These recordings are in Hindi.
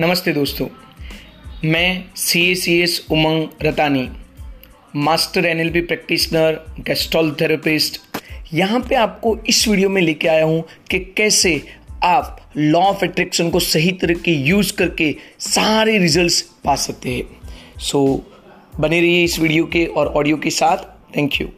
नमस्ते दोस्तों मैं C A C S Umang Ratani master N L P practitioner gestalt therapist यहाँ पे आपको इस वीडियो में लेके आया हूँ कि कैसे आप लॉ ऑफ़ अट्रैक्शन को सही तरीके यूज़ करके सारे रिजल्ट्स पा सकते हैं। सो so, बने रहिए इस वीडियो के और ऑडियो के साथ। थैंक यू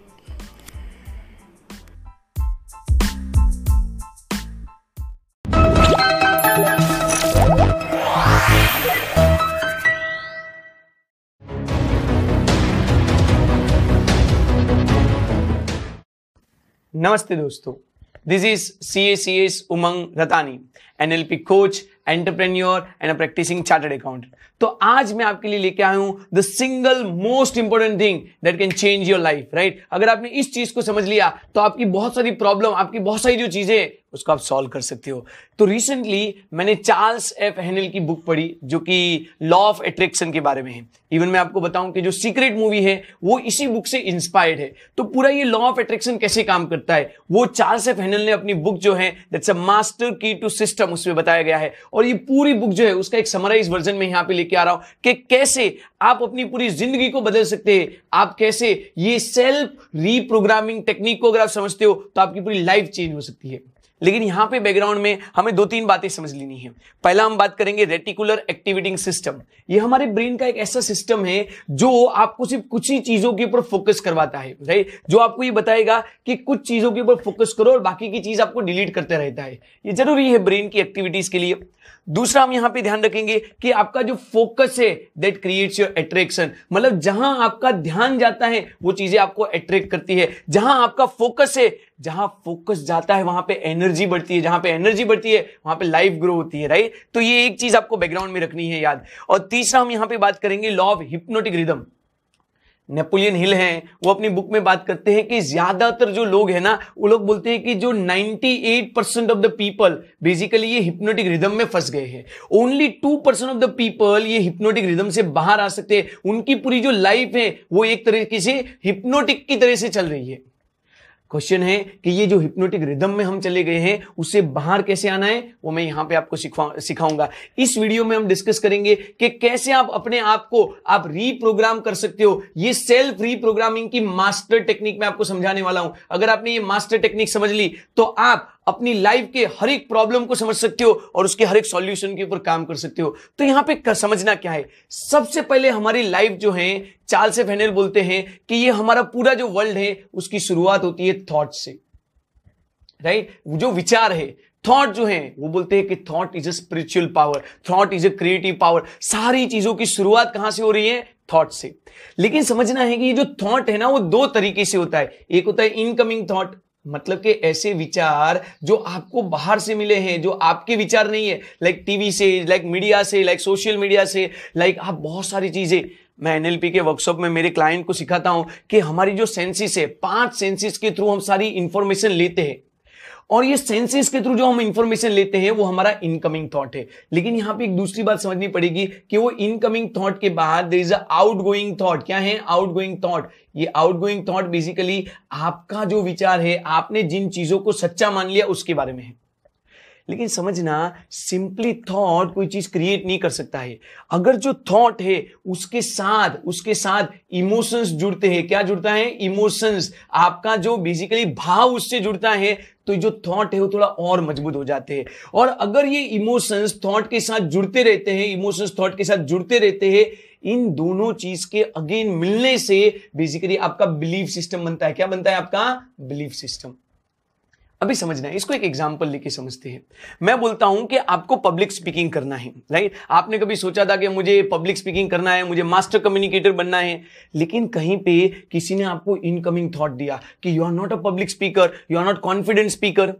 नमस्ते दोस्तों। This is C A C S Umang Ratani N L P coach entrepreneur and a practising chartered accountant तो आज मैं आपके लिए लेके आया हूँ the single most important thing that can change your life right अगर आपने इस चीज़ को समझ लिया तो आपकी बहुत सारी प्रॉब्लम आपकी बहुत सारी जो चीज़ें, उसको आप सॉल्व कर सकते हो। तो रिसेंटली मैंने चार्ल्स एफ़ हेनल की बुक पढ़ी, जो कि लॉ ऑफ़ अट्रैक्शन के बारे में है। इवन मैं आपको बताऊँ कि जो सीक्रेट मूवी है, वो इसी बुक से इंस्पायर्ड है। तो पूरा ये लॉ ऑफ़ अट्रैक्शन कैसे काम करता है? वो चार्ल्स एफ़ हेनल ने अपनी बुक जो है that's a master key to system उसमें बताया गया है। और ये पूरी बुक जो है, उसका एक समराइज वर्जन में यहाँ पे लेके आ रहा हूँ कि कैसे आप अपनी पूरी ज़िंदगी को बदल सकते हैं। आप कैसे ये सेल्फ रीप्रोग्रामिंग टेक्निक को अगर आप समझते हो तो आपकी पूरी लाइफ चेंज हो सकती है। लेकिन यहाँ पे बैकग्राउंड में हमें दो तीन बातें समझ लेनी है। पहला हम बात करेंगे रेटिकुलर एक्टिविटिंग सिस्टम ये हमारे ब्रेन का एक ऐसा सिस्टम है जो आपको सिर्फ़ कुछ ही चीज़ों के ऊपर फोकस करवाता है राइट जो आपको ये बताएगा कि कुछ चीज़ों के ऊपर फोकस करो और बाकी की चीज़ आपको डिलीट करते रहता है। ये ज़रूरी है ब्रेन की एक्टिविटीज़ के लिए। दूसरा हम यहाँ पे ध्यान रखेंगे कि आपका जो फोकस है दैट क्रिएट्स योर अट्रैक्शन मतलब जहाँ आपका ध्यान जाता है, वो चीज़ें आपको अट्रैक्ट करती है। जहाँ आपका फोकस है जहाँ फोकस जाता है, वहाँ पे एनर्जी बढ़ती है, जहाँ पे एनर्जी बढ़ती है, वहाँ पे लाइफ ग्रो होती है राइट तो ये एक चीज़ आपको बैकग्राउंड में रखनी है याद। और तीसरा हम यहाँ पे बात करेंगे law of hypnotic rhythm Napoleon Hill हैं, वो अपनी बुक में बात करते हैं कि ज़्यादातर जो लोग हैं ना, वो लोग बोलते हैं कि जो 98 percent of the people basically ये हिप्नोटिक रिदम में फंस गए हैं। Only 2 percent of the people ये हिप्नोटिक रिदम से बाहर आ सकते हैं। उनकी पूरी जो लाइफ है, वो एक तरीके से हिप्नोटिक की तरह से चल रही है। क्वेश्चन है कि ये जो हिप्नोटिक रिदम में हम चले गए हैं उससे बाहर कैसे आना है, वो मैं यहाँ पे आपको सिखाऊँगा। इस वीडियो में हम डिस्कस करेंगे कि कैसे आप अपने आप को आप रीप्रोग्राम कर सकते हो। ये सेल्फ रीप्रोग्रामिंग की मास्टर टेक्निक मैं आपको समझाने वाला हूँ। अगर आपने ये मास्टर टेक्निक समझ ली तो आप अपनी लाइफ के हर एक प्रॉब्लम को समझ सकते हो और उसके हर एक सॉल्यूशन के ऊपर काम कर सकते हो। तो यहाँ पे समझना क्या है? सबसे पहले हमारी लाइफ जो है, चार्ल्स से फेनेल बोलते हैं कि ये हमारा पूरा जो वर्ल्ड है, उसकी शुरुआत होती है थॉट से। राइट जो विचार है थॉट जो है, वो बोलते हैं कि thought is a spiritual power thought is a creative power सारी चीज़ों की शुरुआत कहाँ से हो रही है? थॉट से। लेकिन समझना है कि ये जो थॉट है ना, वो दो तरीके से होता है। एक होता है इनकमिंग थॉट मतलब कि ऐसे विचार जो आपको बाहर से मिले हैं, जो आपके विचार नहीं है लाइक टीवी से लाइक मीडिया से लाइक सोशल मीडिया से लाइक आप बहुत सारी चीज़ें। मैं एनएलपी के वर्कशॉप में मेरे क्लाइंट को सिखाता हूँ कि हमारी जो सेंसिस है, पाँच सेंसिस के थ्रू हम सारी इंफॉर्मेशन लेते हैं। और ये सेंसेस के थ्रू जो हम इंफॉर्मेशन लेते हैं, वो हमारा इनकमिंग थॉट है। लेकिन यहाँ पे एक दूसरी बात समझनी पड़ेगी कि वो इनकमिंग थॉट के बाद there is outgoing thought क्या है आउट गोइंग थॉट ये आउट गोइंग थॉट बेसिकली आपका जो विचार है, आपने जिन चीज़ों को सच्चा मान लिया उसके बारे में है। लेकिन समझना सिंपली थॉट कोई चीज़ क्रिएट नहीं कर सकता है। अगर जो थॉट है, उसके साथ उसके साथ इमोशंस जुड़ते हैं। क्या जुड़ता है? इमोशंस आपका जो बेसिकली भाव उससे जुड़ता है तो जो थॉट है वो थोड़ा और मज़बूत हो जाते हैं। और अगर ये इमोशंस थॉट के साथ जुड़ते रहते हैं इमोशंस थॉट के साथ जुड़ते रहते हैं, इन दोनों चीज़ के अगेन मिलने से बेसिकली आपका बिलीफ सिस्टम बनता है। क्या बनता है आपका? बिलीफ सिस्टम अभी समझना है, इसको एक एग्ज़ाम्पल लेके समझते हैं। मैं बोलता हूँ कि आपको पब्लिक स्पीकिंग करना है राइट आपने कभी सोचा था कि मुझे पब्लिक स्पीकिंग करना है, मुझे मास्टर कम्युनिकेटर बनना है, लेकिन कहीं पे किसी ने आपको इनकमिंग थॉट दिया कि you are not a public speaker you are not confident speaker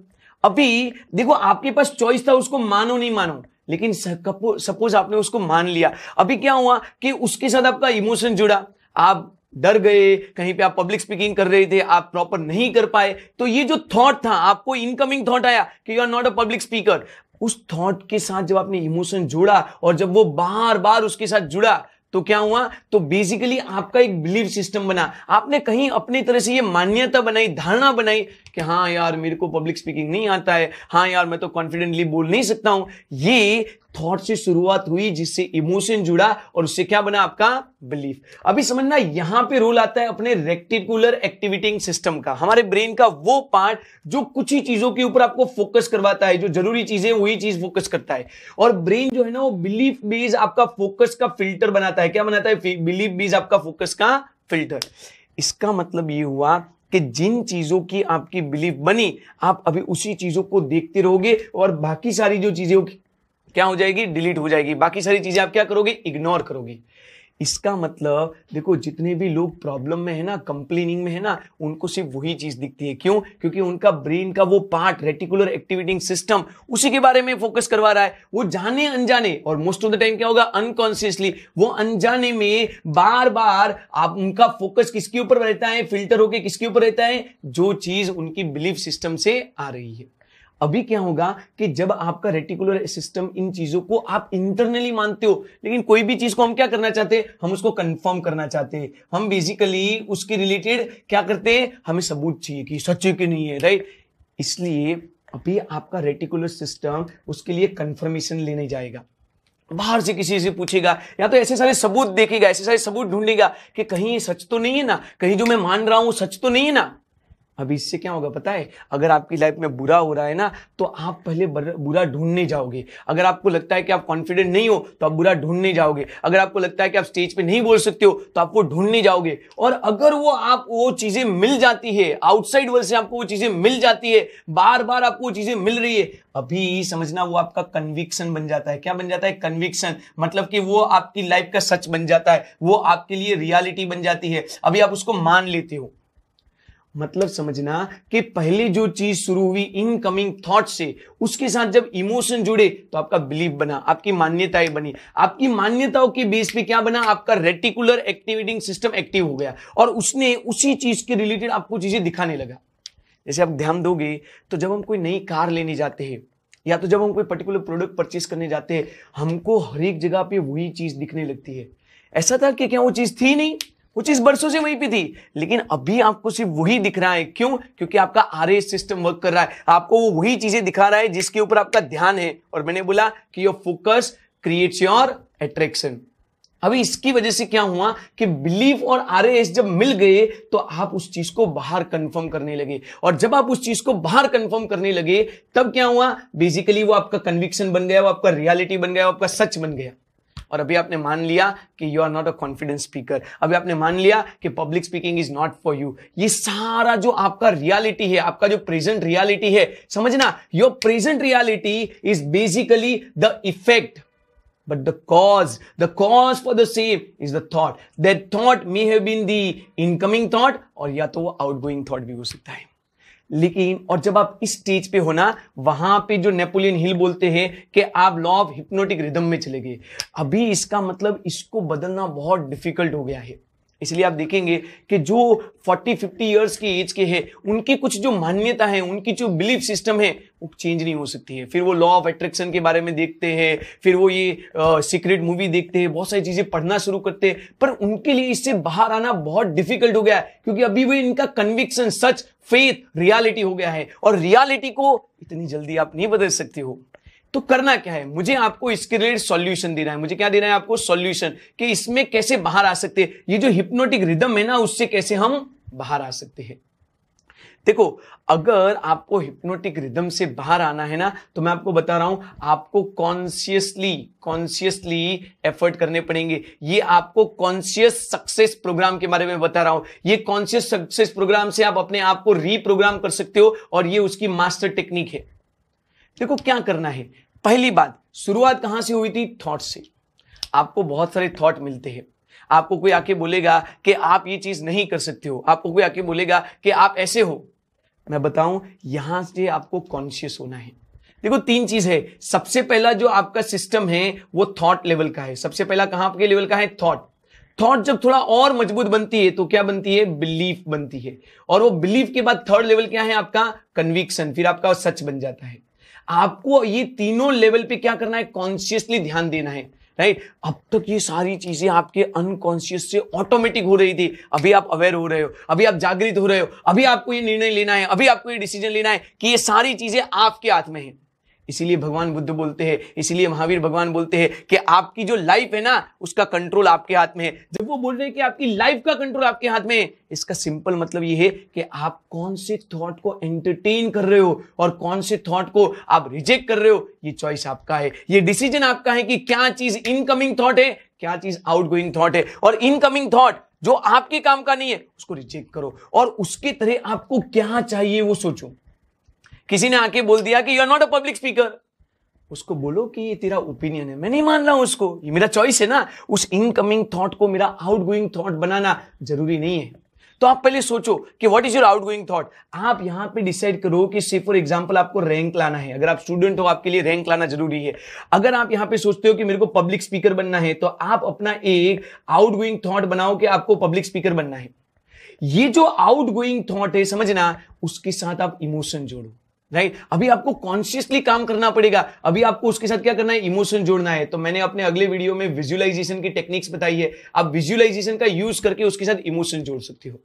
अभी देखो, आपके पास चॉइस था, उसको मानो नहीं मानो, लेकिन सपोज़ आपने उसको मान लिया। अभी क्या हुआ कि उसके साथ आपका इमोशन जुड़ा। आप डर गए, कहीं पे आप पब्लिक स्पीकिंग कर रहे थे, आप प्रॉपर नहीं कर पाए तो ये जो थॉट था, आपको इनकमिंग थॉट आया कि you are not a public speaker उस थॉट के साथ जब आपने इमोशन जोड़ा और जब वो बार बार उसके साथ जुड़ा तो क्या हुआ? तो बेसिकली आपका एक बिलीव सिस्टम बना। आपने कहीं अपनी तरह से ये मान्यता बनाई, धारणा बनाई कि हाँ यार, मेरे को पब्लिक स्पीकिंग नहीं आता है। हाँ यार, मैं तो कॉन्फिडेंटली बोल नहीं सकता हूँ। ये थॉट से शुरुआत हुई, जिससे इमोशन जुड़ा और उससे क्या बना आपका बिलीफ अभी समझना, यहाँ पे रोल आता है अपने रेक्टिकुलर एक्टिविटिंग सिस्टम का. हमारे ब्रेन का वो पार्ट जो कुछ ही चीज़ों के ऊपर आपको फोकस करवाता है, जो ज़रूरी चीज़ें, वही चीज़ फोकस करता है. और ब्रेन जो है ना, वो बिलीफ बेस आपका फोकस का फ़िल्टर बनाता है. क्या बनाता है? बिलीफ बेस आपका फोकस का फ़िल्टर इसका मतलब ये हुआ कि जिन चीज़ों की आपकी बिलीफ बनी, आप अभी उसी चीज़ों को देखते रहोगे और बाकी सारी जो चीज़ें क्या हो जाएगी? डिलीट हो जाएगी। बाकी सारी चीज़ें आप क्या करोगे? इग्नोर करोगे। इसका मतलब देखो, जितने भी लोग प्रॉब्लम में है ना कंप्लेनिंग में है ना, उनको सिर्फ़ वही चीज़ दिखती है। क्यों? क्योंकि उनका ब्रेन का वो पार्ट रेटिकुलर एक्टिविटिंग सिस्टम उसी के बारे में फोकस करवा रहा है। वो जाने अनजाने, और मोस्ट ऑफ़ द टाइम क्या होगा? अनकॉन्सियसली वो अनजाने में बार बार आप, उनका फोकस किसके ऊपर रहता है? फ़िल्टर होके किसके ऊपर रहता है? जो चीज़ उनकी बिलीफ सिस्टम से आ रही है। अभी क्या होगा कि जब आपका रेटिकुलर सिस्टम इन चीज़ों को आप इंटरनली मानते हो, लेकिन कोई भी चीज़ को हम क्या करना चाहते हैं? हम उसको कंफर्म करना चाहते हैं। हम बेसिकली उसके रिलेटेड क्या करते हैं? हमें सबूत चाहिए कि सच है कि नहीं है राइट इसलिए अभी आपका रेटिकुलर सिस्टम उसके लिए कंफर्मेशन लेने जाएगा। बाहर से किसी से पूछेगा, या तो ऐसे सारे सबूत देखेगा, ऐसे सारे सबूत ढूंढेगा कि कहीं ये सच तो नहीं है ना? कहीं जो मैं मान रहा हूँ सच तो नहीं है ना? अभी इससे क्या होगा? पता है, अगर आपकी लाइफ में बुरा हो रहा है ना तो आप पहले बुरा ढूँढने जाओगे। अगर आपको लगता है कि आप कॉन्फिडेंट नहीं हो तो आप बुरा ढूँढने जाओगे। अगर आपको लगता है कि आप स्टेज पे नहीं बोल सकते हो तो आप वो ढूँढने जाओगे। और अगर वो आप, वो चीज़ें मिल जाती है आउटसाइड वर्ल्ड से आपको वो चीज़ें मिल जाती है बार बार आपको वो चीज़ें मिल रही है, अभी समझना वो आपका कन्विक्शन बन जाता है। क्या बन जाता है? कन्विक्शन मतलब कि वो आपकी लाइफ का सच बन जाता है, वो आपके लिए रियलिटी बन जाती है। अभी आप उसको मान लेते हो। मतलब समझना कि पहले जो चीज़ शुरू हुई इनकमिंग थॉट से, उसके साथ जब इमोशन जुड़े तो आपका बिलीफ बना, आपकी मान्यताएँ बनी। आपकी मान्यताओं के बेस पे क्या बना? आपका रेटिकुलर एक्टिविटिंग सिस्टम एक्टिव हो गया। और उसने उसी चीज़ के रिलेटेड आपको चीज़ें दिखाने लगा। जैसे आप ध्यान दोगे तो जब हम कोई नई कार लेने जाते हैं, या तो जब हम कोई पर्टिकुलर प्रोडक्ट परचेस करने जाते हैं, हमको हर एक जगह पे वही चीज़ दिखने लगती है। ऐसा था कि क्या वो चीज़ थी नहीं? वो चीज़ बरसों से वहीं पे थी। लेकिन अभी आपको सिर्फ़ वही दिख रहा है। क्यों? क्योंकि आपका आर सिस्टम वर्क कर रहा है। आपको वो वही चीज़ें दिखा रहा है जिसके ऊपर आपका ध्यान है। और मैंने बोला कि your focus creates your attraction अभी इसकी वजह से क्या हुआ कि बिलीफ और आर जब मिल गए तो आप उस चीज़ को बाहर कंफर्म करने लगे। और जब आप उस चीज़ को बाहर कंफर्म करने लगे, तब क्या हुआ? बेसिकली वो आपका कन्विक्शन बन गया, वो आपका रियलिटी बन गया, वो आपका सच बन गया। और अभी आपने मान लिया कि you are not a confidence speaker अभी आपने मान लिया कि public speaking is not for you ये सारा जो आपका रियलिटी है, आपका जो प्रेजेंट रियलिटी है, समझना your present reality is basically the effect but the cause the cause for the same is the thought. That thought may have been the incoming thought और या तो वो outgoing thought भी हो सकता है। लेकिन, और जब आप इस स्टेज पे हो ना, वहाँ पे जो नेपोलियन हिल बोलते हैं कि आप लॉ ऑफ़ हिप्नोटिक रिदम में चले गए। अभी इसका मतलब इसको बदलना बहुत डिफ़िकल्ट हो गया है। इसलिए आप देखेंगे कि जो 40 50 इयर्स की एज के हैं, उनकी कुछ जो मान्यता है, उनकी जो बिलीफ सिस्टम है, वो चेंज नहीं हो सकती है। फिर वो लॉ ऑफ़ अट्रैक्शन के बारे में देखते हैं, फिर वो ये सीक्रेट मूवी देखते हैं, बहुत सारी चीज़ें पढ़ना शुरू करते हैं, पर उनके लिए इससे बाहर आना बहुत डिफ़िकल्ट हो गया है, क्योंकि अभी वो इनका कन्विक्शन सच फेथ रियालिटी हो गया है। और रियालिटी को इतनी जल्दी आप नहीं बदल सकते हो। तो करना क्या है? मुझे आपको इसके रिलेटेड सॉल्यूशन देना है। मुझे क्या देना है आपको सॉल्यूशन कि इसमें कैसे बाहर आ सकते हैं? ये जो हिप्नोटिक रिदम है ना, उससे कैसे हम बाहर आ सकते हैं? देखो, अगर आपको हिप्नोटिक रिदम से बाहर आना है ना तो मैं आपको बता रहा हूँ, आपको कॉन्शियसली कॉन्शियसली एफर्ट करने पड़ेंगे। ये आपको कॉन्शियस सक्सेस प्रोग्राम के बारे में बता रहा हूँ। ये कॉन्शियस सक्सेस प्रोग्राम से आप अपने आप को रीप्रोग्राम कर सकते हो और ये उसकी मास्टर टेक्निक है। देखो क्या करना है। पहली बात, शुरुआत कहाँ से हुई थी? थॉट से। आपको बहुत सारे थॉट मिलते हैं। आपको कोई आके बोलेगा कि आप ये चीज़ नहीं कर सकते हो। आपको कोई आके बोलेगा कि आप ऐसे हो। मैं बताऊँ, यहाँ से आपको कॉन्शियस होना है। देखो, तीन चीज़ है। सबसे पहला जो आपका सिस्टम है, वो थॉट लेवल का है। सबसे पहला कहाँ आपके लेवल का है? थॉट थॉट जब थोड़ा और मज़बूत बनती है तो क्या बनती है? बिलीफ बनती है। और वो बिलीफ के बाद थर्ड लेवल क्या है आपका? कन्विक्शन फिर आपका सच बन जाता है। आपको ये तीनों लेवल पे क्या करना है? कॉन्शियसली ध्यान देना है राइट अब तक ये सारी चीज़ें आपके अनकॉन्शियस से ऑटोमेटिक हो रही थी। अभी आप अवेयर हो रहे हो, अभी आप जागृत हो रहे हो, अभी आपको ये निर्णय लेना है, अभी आपको ये डिसीज़न लेना है कि ये सारी चीज़ें आपके हाथ में है। इसीलिए भगवान बुद्ध बोलते हैं, इसीलिए महावीर भगवान बोलते हैं कि आपकी जो लाइफ है ना, उसका कंट्रोल आपके हाथ में है। जब वो बोल रहे हैं कि आपकी लाइफ का कंट्रोल आपके हाथ में है, इसका सिंपल मतलब ये है कि आप कौन से थॉट को एंटरटेन कर रहे हो और कौन से थॉट को आप रिजेक्ट कर रहे हो, ये चॉइस आपका है। ये डिसीज़न आपका है कि क्या चीज़ इनकमिंग थॉट है, क्या चीज़ आउटगोइंग थॉट है। और इनकमिंग थॉट जो आपके काम का नहीं है, उसको रिजेक्ट करो। और उसकी तरह आपको क्या चाहिए वो सोचो। किसी ने आके बोल दिया कि you are not a public speaker उसको बोलो कि ये तेरा ओपिनियन है। मैं नहीं मान रहा हूँ उसको। ये मेरा चॉइस है ना। उस इनकमिंग थॉट को मेरा आउट गोइंग थॉट बनाना ज़रूरी नहीं है। तो आप पहले सोचो कि what is your outgoing thought आप यहाँ पे डिसाइड करो कि से फॉर एग्जांपल आपको रैंक लाना है। अगर आप स्टूडेंट हो, आपके लिए रैंक लाना ज़रूरी है। अगर आप यहाँ पे सोचते हो कि मेरे को पब्लिक स्पीकर बनना है तो आप अपना एक आउट गोइंग थॉट बनाओ कि आपको पब्लिक स्पीकर बनना है। ये जो आउट गोइंग थॉट है, समझना, उसके साथ आप इमोशन जोड़ो। Right right? अभी आपको कॉन्शियसली काम करना पड़ेगा। अभी आपको उसके साथ क्या करना है? इमोशन जोड़ना है। तो मैंने अपने अगले वीडियो में विजुअलाइजेशन की टेक्निक्स बताई है। आप विजुअलाइजेशन का यूज़ करके उसके साथ इमोशन जोड़ सकते हो।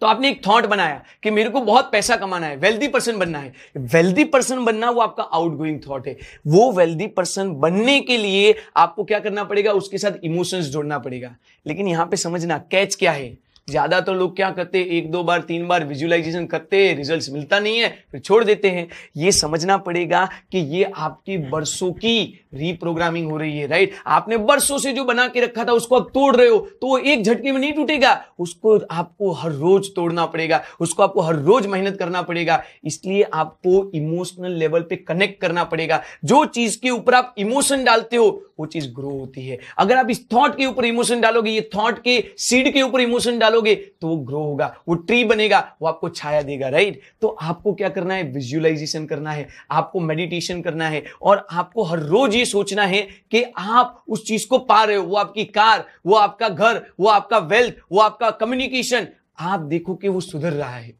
तो आपने एक थॉट बनाया कि मेरे को बहुत पैसा कमाना है वेल्दी पर्सन बनना है। वेल्दी पर्सन बनना वो आपका आउटगोइंग थॉट है। वो वेल्दी पर्सन बनने के लिए आपको क्या करना पड़ेगा? उसके साथ इमोशंस जोड़ना पड़ेगा। लेकिन यहाँ पे समझना कैच क्या है? ज़्यादातर तो लोग क्या करते हैं? एक दो बार, तीन बार विजुअलाइजेशन करते हैं रिज़ल्ट मिलता नहीं है, फिर छोड़ देते हैं। ये समझना पड़ेगा कि ये आपकी बरसों की रीप्रोग्रामिंग हो रही है राइट आपने बरसों से जो बना के रखा था, उसको आप तोड़ रहे हो तो वो एक झटके में नहीं टूटेगा। उसको आपको हर रोज तोड़ना पड़ेगा, उसको आपको हर रोज मेहनत करना पड़ेगा। इसलिए आपको इमोशनल लेवल पे कनेक्ट करना पड़ेगा। जो चीज़ के ऊपर आप इमोशन डालते हो, वो चीज़ ग्रो होती है। अगर आप इस थॉट के ऊपर इमोशन डालोगे, ये थॉट के सीड के ऊपर इमोशन डालोगे तो वो ग्रो होगा, वो ट्री बनेगा, वो आपको छाया देगा राइट तो आपको क्या करना है? विजुअलाइजेशन करना है, आपको मेडिटेशन करना है और आपको हर रोज ये सोचना है कि आप उस चीज़ को पा रहे हो, वो आपकी कार, वो आपका घर, वो आपका वेल्थ वो आपका कम्युनिकेशन आप देखो कि वो सुधर रहा है।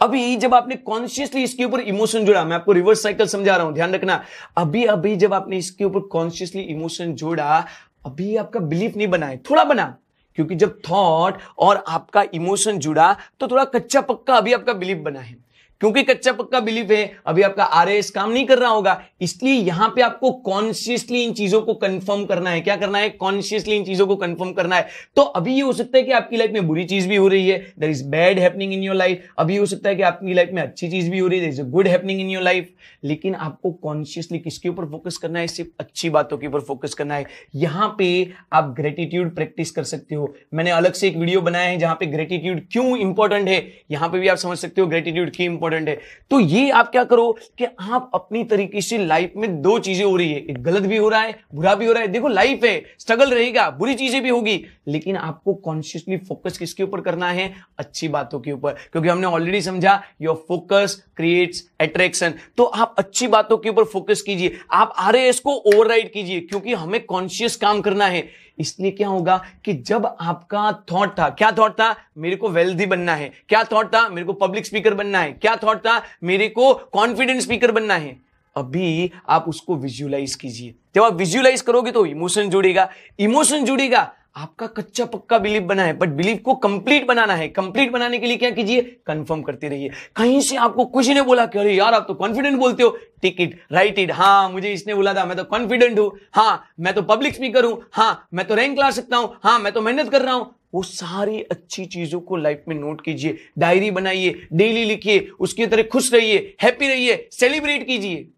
अभी जब आपने कॉन्शियसली इसके ऊपर इमोशन जोड़ा, मैं आपको रिवर्स साइकिल समझा रहा हूँ, ध्यान रखना। अभी अभी जब आपने इसके ऊपर कॉन्शियसली इमोशन जोड़ा, अभी आपका बिलीफ नहीं बना है, थोड़ा बना। क्योंकि जब थॉट और आपका इमोशन जुड़ा तो थोड़ा कच्चा पक्का अभी आपका बिलीव बना है। क्योंकि कच्चा पक्का बिलीफ है, अभी आपका आर काम नहीं कर रहा होगा। इसलिए यहाँ पे आपको कॉन्शियसली इन चीज़ों को कंफर्म करना है। क्या करना है? कॉन्शियसली इन चीज़ों को कंफर्म करना है। तो अभी ये हो सकता है कि आपकी लाइफ में बुरी चीज़ भी हो रही है। There is bad happening in your life अभी हो सकता है कि आपकी लाइफ में अच्छी चीज़ भी हो रही है। Is a good happening in your life लेकिन आपको कॉन्शियसली किसके ऊपर फोकस करना है? सिर्फ़ अच्छी बातों के ऊपर फोकस करना है। यहाँ पे आप ग्रेटिट्यूड प्रैक्टिस कर सकते हो। मैंने अलग से एक वीडियो बनाया है जहाँ पे ग्रेटिट्यूड क्यों इंपॉर्टेंट है? यहाँ पे भी आप समझ सकते हो ग्रेटिट्यूड क्यों इंपॉर्टेंट इंपॉर्टेंट है। तो ये आप क्या करो कि आप अपनी तरीके से लाइफ में दो चीज़ें हो रही है। एक गलत भी हो रहा है, बुरा भी हो रहा है। देखो लाइफ है स्ट्रगल रहेगा, बुरी चीज़ें भी होगी। लेकिन आपको कॉन्शियसली फोकस किसके ऊपर करना है? अच्छी बातों के ऊपर। क्योंकि हमने ऑलरेडी समझा योर फोकस क्रिएट्स अट्रैक्शन तो आप अच्छी बातों के ऊपर फोकस कीजिए। आप आर को ओवरराइड कीजिए, क्योंकि हमें कॉन्शियस काम करना है। इसलिए क्या होगा कि जब आपका थॉट था, क्या थॉट था? मेरे को वेल्दी बनना है। क्या थॉट था? मेरे को पब्लिक स्पीकर बनना है। क्या थॉट था? मेरे को कॉन्फिडेंट स्पीकर बनना है। अभी आप उसको विजुअलाइज कीजिए। जब आप विजुअलाइज करोगे तो इमोशन जुड़ेगा। इमोशन जुड़ेगा। आपका कच्चा पक्का बिलीव बना है बट बिलीव को कंप्लीट बनाना है। कंप्लीट बनाने के लिए क्या कीजिए? कंफर्म करते रहिए। कहीं से आपको कुछ ने बोला कि, अरे यार, आप तो कॉन्फिडेंट बोलते हो। टिक इट राइट इट हाँ मुझे इसने बोला था, मैं तो कॉन्फिडेंट हूँ। हाँ मैं तो पब्लिक स्पीकर हूँ। हाँ मैं तो रैंक ला सकता हूँ। हाँ मैं तो मेहनत कर रहा हूँ। वो सारी अच्छी चीज़ों को लाइफ में नोट कीजिए। डायरी बनाइए डेली लिखिए, उसकी तरह खुश रहिए हैप्पी रहिए सेलिब्रेट कीजिए।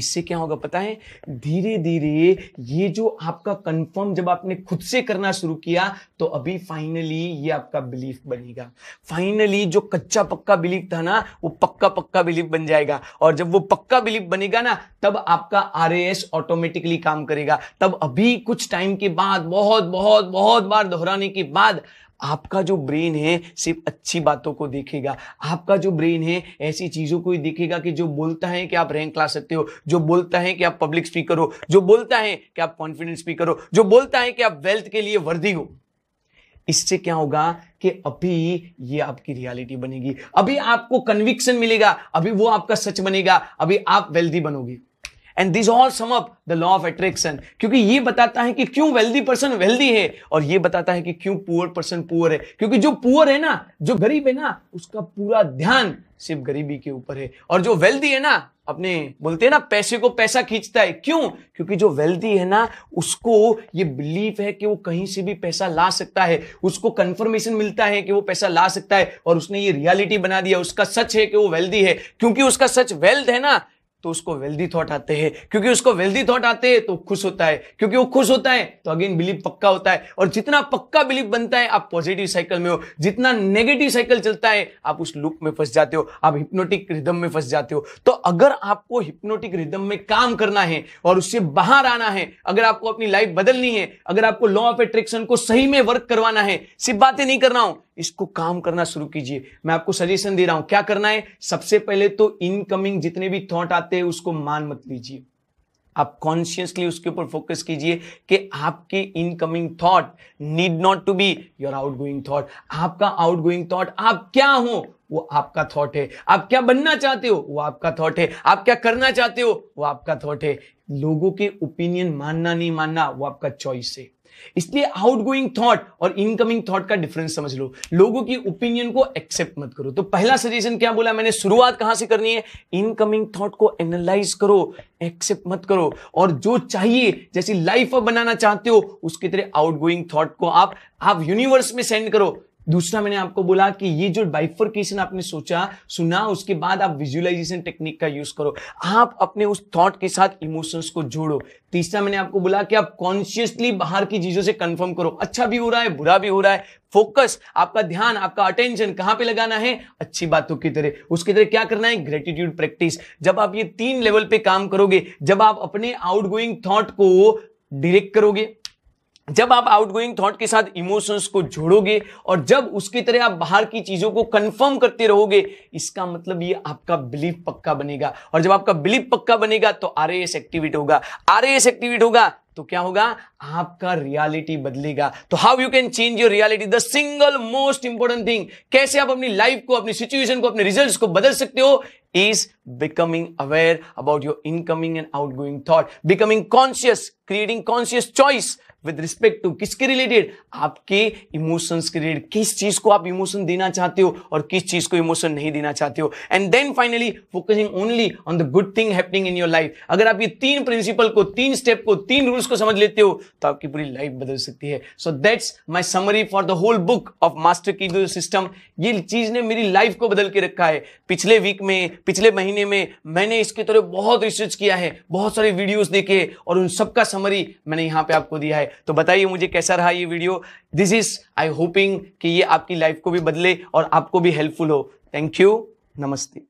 इससे क्या होगा पता है? धीरे धीरे ये जो आपका कंफर्म जब आपने खुद से करना शुरू किया तो अभी फाइनली ये आपका बिलीफ बनेगा। फाइनली जो कच्चा पक्का बिलीफ था ना, वो पक्का पक्का बिलीफ बन जाएगा। और जब वो पक्का बिलीफ बनेगा ना, तब आपका आर ऑटोमेटिकली काम करेगा। तब अभी कुछ टाइम के बाद, बहुत बहुत बहुत बार दोहराने के बाद आपका जो ब्रेन है सिर्फ़ अच्छी बातों को देखेगा। आपका जो ब्रेन है, ऐसी चीज़ों को ही देखेगा कि जो बोलता है कि आप रैंक ला सकते हो, जो बोलता है कि आप पब्लिक स्पीकर हो, जो बोलता है कि आप कॉन्फिडेंस स्पीकर हो, जो बोलता है कि आप वेल्थ के लिए वर्दी हो। इससे क्या होगा कि अभी ये आपकी रियलिटी बनेगी। अभी आपको कन्विक्शन मिलेगा, अभी वो आपका सच बनेगा, अभी आप वेल्थी बनोगे। And this all sum up the law of attraction क्योंकि ये बताता है कि क्यों वेल्दी पर्सन वेल्दी है और ये बताता है कि क्यों पुअर पर्सन पुअर है। क्योंकि जो पुअर है ना, जो गरीब है ना, उसका पूरा ध्यान सिर्फ़ गरीबी के ऊपर है। और जो वेल्दी है ना, अपने बोलते हैं ना, पैसे को पैसा खींचता है। क्यों? क्योंकि जो वेल्दी है ना, उसको ये बिलीफ है कि वो कहीं से भी पैसा ला सकता है। उसको कंफर्मेशन मिलता है कि वो पैसा ला सकता है। और उसने ये रियलिटी बना दिया, उसका सच है कि वो वेल्दी है। क्योंकि उसका सच वेल्थ है ना तो उसको वेल्दी थॉट आते हैं। क्योंकि उसको वेल्दी थॉट आते हैं तो खुश होता है। क्योंकि वो खुश होता है तो अगेन बिलीव पक्का होता है। और जितना पक्का बिलीव बनता है, आप पॉजिटिव साइकिल में हो। जितना नेगेटिव साइकिल चलता है, आप उस लुक में फंस जाते हो। आप हिप्नोटिक रिदम में फंस जाते हो। तो अगर आपको हिप्नोटिक रिदम में काम करना है और उससे बाहर आना है, अगर आपको अपनी लाइफ बदलनी है, अगर आपको लॉ ऑफ़ एट्रैक्शन को सही में वर्क करवाना है, सिर्फ़ बातें नहीं कर रहा हूँ इसको काम करना शुरू कीजिए। मैं आपको सजेशन दे रहा हूँ, क्या करना है? सबसे पहले तो इनकमिंग जितने भी थॉट आते हैं, उसको मान मत लीजिए। आप कॉन्शियसली उसके ऊपर फोकस कीजिए कि आपके incoming thought need not to be your outgoing thought आपका आउट गोइंग थॉट आप क्या हो, वो आपका थॉट है। आप क्या बनना चाहते हो, वो आपका थॉट है। आप क्या करना चाहते हो, वो आपका थॉट है। लोगों के ओपिनियन मानना, नहीं मानना, वो आपका चॉइस है। इसलिए आउट गोइंग थॉट और इनकमिंग थॉट का डिफरेंस समझ लो। लोगों की ओपिनियन को एक्सेप्ट मत करो। तो पहला सजेशन क्या बोला मैंने? शुरुआत कहाँ से करनी है? इनकमिंग थॉट को एनालाइज करो एक्सेप्ट मत करो। और जो चाहिए, जैसी लाइफ आप बनाना चाहते हो, उसकी तरह आउट गोइंग थॉट को आप आप यूनिवर्स में सेंड करो। दूसरा मैंने आपको बोला कि ये जो बाइफर्केशन आपने सोचा, सुना, उसके बाद आप विजुअलाइजेशन टेक्निक का यूज़ करो। आप अपने उस थॉट के साथ इमोशंस को जोड़ो। तीसरा मैंने आपको बोला कि आप कॉन्शियसली बाहर की चीज़ों से कंफर्म करो। अच्छा भी हो रहा है, बुरा भी हो रहा है। फोकस आपका ध्यान, आपका अटेंशन कहाँ पे लगाना है? अच्छी बातों की तरह। उसकी तरह क्या करना है? ग्रेटिट्यूड प्रैक्टिस जब आप ये तीन लेवल पे काम करोगे, जब आप अपने आउटगोइंग थॉट को डायरेक्ट करोगे जब आप आउटगोइंग थॉट के साथ इमोशंस को जोड़ोगे और जब उसकी तरह आप बाहर की चीज़ों को कंफर्म करते रहोगे, इसका मतलब ये आपका बिलीफ पक्का बनेगा। और जब आपका बिलीफ पक्का बनेगा तो आर एक्टिवेट होगा। आर एक्टिवेट होगा तो क्या होगा? आपका रियलिटी बदलेगा। तो how you can change your reality the single most important thing कैसे आप अपनी लाइफ को, अपनी सिचुएशन को, अपने रिजल्ट्स को बदल सकते हो? Is becoming aware about your incoming and outgoing thought becoming conscious creating conscious choice with respect to किसके रिलेटेड आपके इमोशंस के रिलेटेड किस चीज़ को आप इमोशन देना चाहते हो और किस चीज़ को इमोशन नहीं देना चाहते हो? And then finally focusing only on the good thing happening in your life अगर आप ये तीन प्रिंसिपल को, तीन स्टेप को, तीन रूल्स को समझ लेते हो तो आपकी पूरी लाइफ बदल सकती है। So that's my summary for the whole book of master key system ये चीज़ ने मेरी लाइफ को बदल के रखा है। पिछले वीक में, पिछले महीने में मैंने इसके तरह बहुत रिसर्च किया है, बहुत सारे वीडियोस देखे और उन सबका समरी मैंने यहाँ पे आपको दिया है। तो बताइए मुझे कैसा रहा ये video this is I hoping कि ये आपकी लाइफ को भी बदले और आपको भी हेल्पफुल हो। थैंक यू नमस्ते